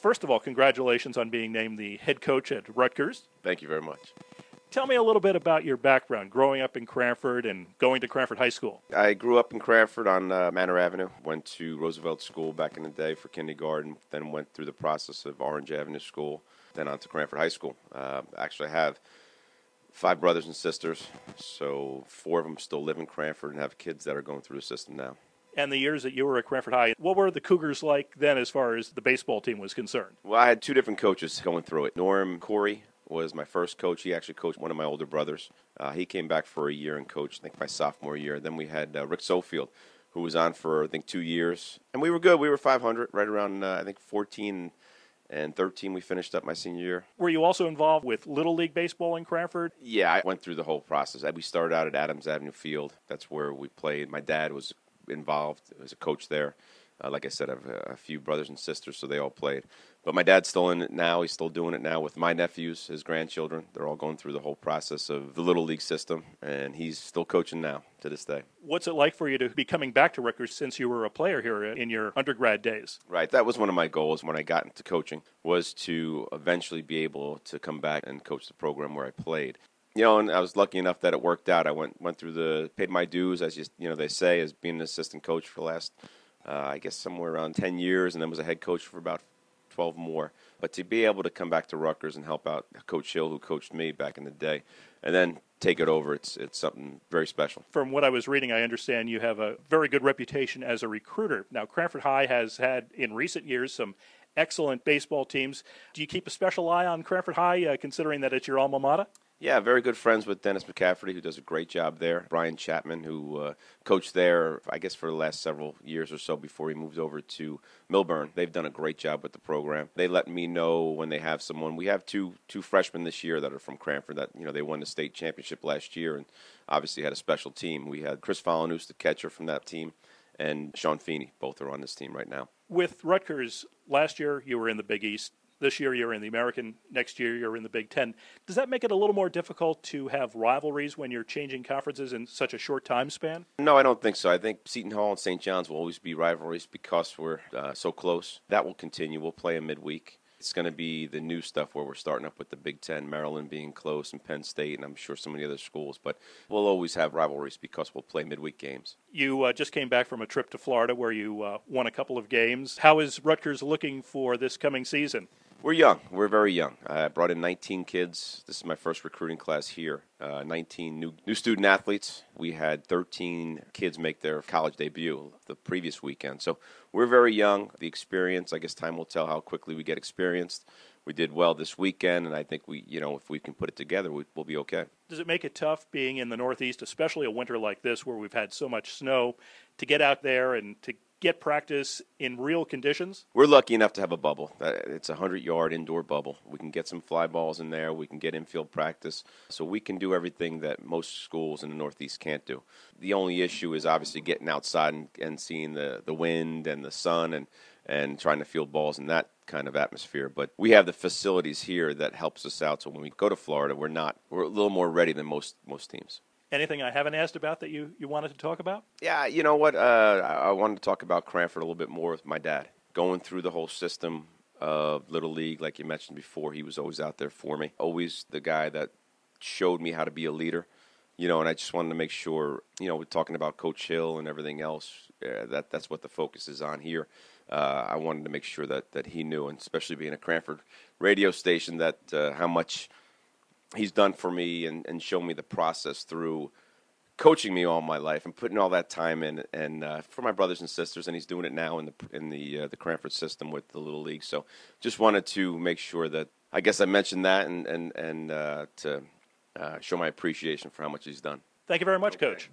First of all, congratulations on being named the head coach at Rutgers. Thank you very much. Tell me a little bit about your background, growing up in Cranford and going to Cranford High School. I grew up in Cranford on uh, Manor Avenue. Went to Roosevelt School back in the day for kindergarten. Then went through the process of Orange Avenue School. Then on to Cranford High School. Uh, actually, I have five brothers and sisters, so four of them still live in Cranford and have kids that are going through the system now. And the years that you were at Cranford High, what were the Cougars like then as far as the baseball team was concerned? Well, I had two different coaches going through it. Norm Corey was my first coach. He actually coached one of my older brothers. Uh, he came back for a year and coached, I think, my sophomore year. Then we had uh, Rick Sofield, who was on for, I think, two years. And we were good. We were 500, right around, uh, I think, 14 and 13 we finished up my senior year. Were you also involved with Little League Baseball in Cranford? Yeah, I went through the whole process. We started out at Adams Avenue Field. That's where we played. My dad was involved as a coach there. Uh, like I said, I have a few brothers and sisters, so they all played. But my dad's still in it now. He's still doing it now with my nephews, his grandchildren. They're all going through the whole process of the little league system, and he's still coaching now to this day. What's it like for you to be coming back to Rutgers since you were a player here in your undergrad days? Right, that was one of my goals when I got into coaching was to eventually be able to come back and coach the program where I played you know, and I was lucky enough that it worked out. I went went through the paid my dues, as you you know they say, as being an assistant coach for the last uh, I guess somewhere around 10 years, and then was a head coach for about 12 more. But to be able to come back to Rutgers and help out Coach Hill, who coached me back in the day, and then take it over, it's it's something very special. From what I was reading, I understand you have a very good reputation as a recruiter. Now, Cranford High has had in recent years some excellent baseball teams. Do you keep a special eye on Cranford High, uh, considering that it's your alma mater? Yeah, very good friends with Dennis McCafferty, who does a great job there. Brian Chapman, who uh, coached there, I guess, for the last several years or so before he moved over to Millburn. They've done a great job with the program. They let me know when they have someone. We have two two freshmen this year that are from Cranford. That you know they won the state championship last year, and obviously had a special team. We had Chris Follinus, the catcher from that team, and Sean Feeney. Both are on this team right now. With Rutgers, last year you were in the Big East this year you're in the American, next year you're in the Big Ten. Does that make it a little more difficult to have rivalries when you're changing conferences in such a short time span? No, I don't think so. I think Seton Hall and St. John's will always be rivalries because we're uh, so close. That will continue. We'll play a midweek. It's going to be the new stuff where we're starting up with the Big Ten, Maryland being close, and Penn State, and I'm sure some of the other schools. But we'll always have rivalries because we'll play midweek games. You uh, just came back from a trip to Florida where you uh, won a couple of games. How is Rutgers looking for this coming season? We're young. We're very young. I brought in 19 kids. This is my first recruiting class here. Uh, 19 new new student athletes. We had 13 kids make their college debut the previous weekend. So we're very young. The experience, I guess, time will tell how quickly we get experienced. We did well this weekend, and I think we, you know, if we can put it together, we, will be okay. Does it make it tough being in the Northeast, especially a winter like this where we've had so much snow, to get out there and to get practice in real conditions? We're lucky enough to have a bubble. Uh, it's a 100 yard indoor bubble. We can get some fly balls in there. We can get infield practice. So we can do everything that most schools in the Northeast can't do. The only issue is obviously getting outside and, and seeing the, the wind and the sun and, and trying to field balls in that kind of atmosphere. But we have the facilities here that helps us out. So when we go to Florida, we're not we're a little more ready than most most teams. Anything I haven't asked about that you, you wanted to talk about? Yeah, you know what? Uh, I wanted to talk about Cranford a little bit more with my dad. Going through the whole system of Little League, like you mentioned before, he was always out there for me. Always the guy that showed me how to be a leader. You know, and I just wanted to make sure, you know, we're talking about Coach Hill and everything else. Uh, that that's what the focus is on here. Uh, I wanted to make sure that that he knew, and especially being a Cranford radio station, that uh, how much he's done for me and, and shown me the process through coaching me all my life and putting all that time in and uh, for my brothers and sisters and he's doing it now in the in the uh, the Cranford system with the little league. So just wanted to make sure that I guess I mentioned that and and and uh, to uh, show my appreciation for how much he's done. Thank you very much okay. coach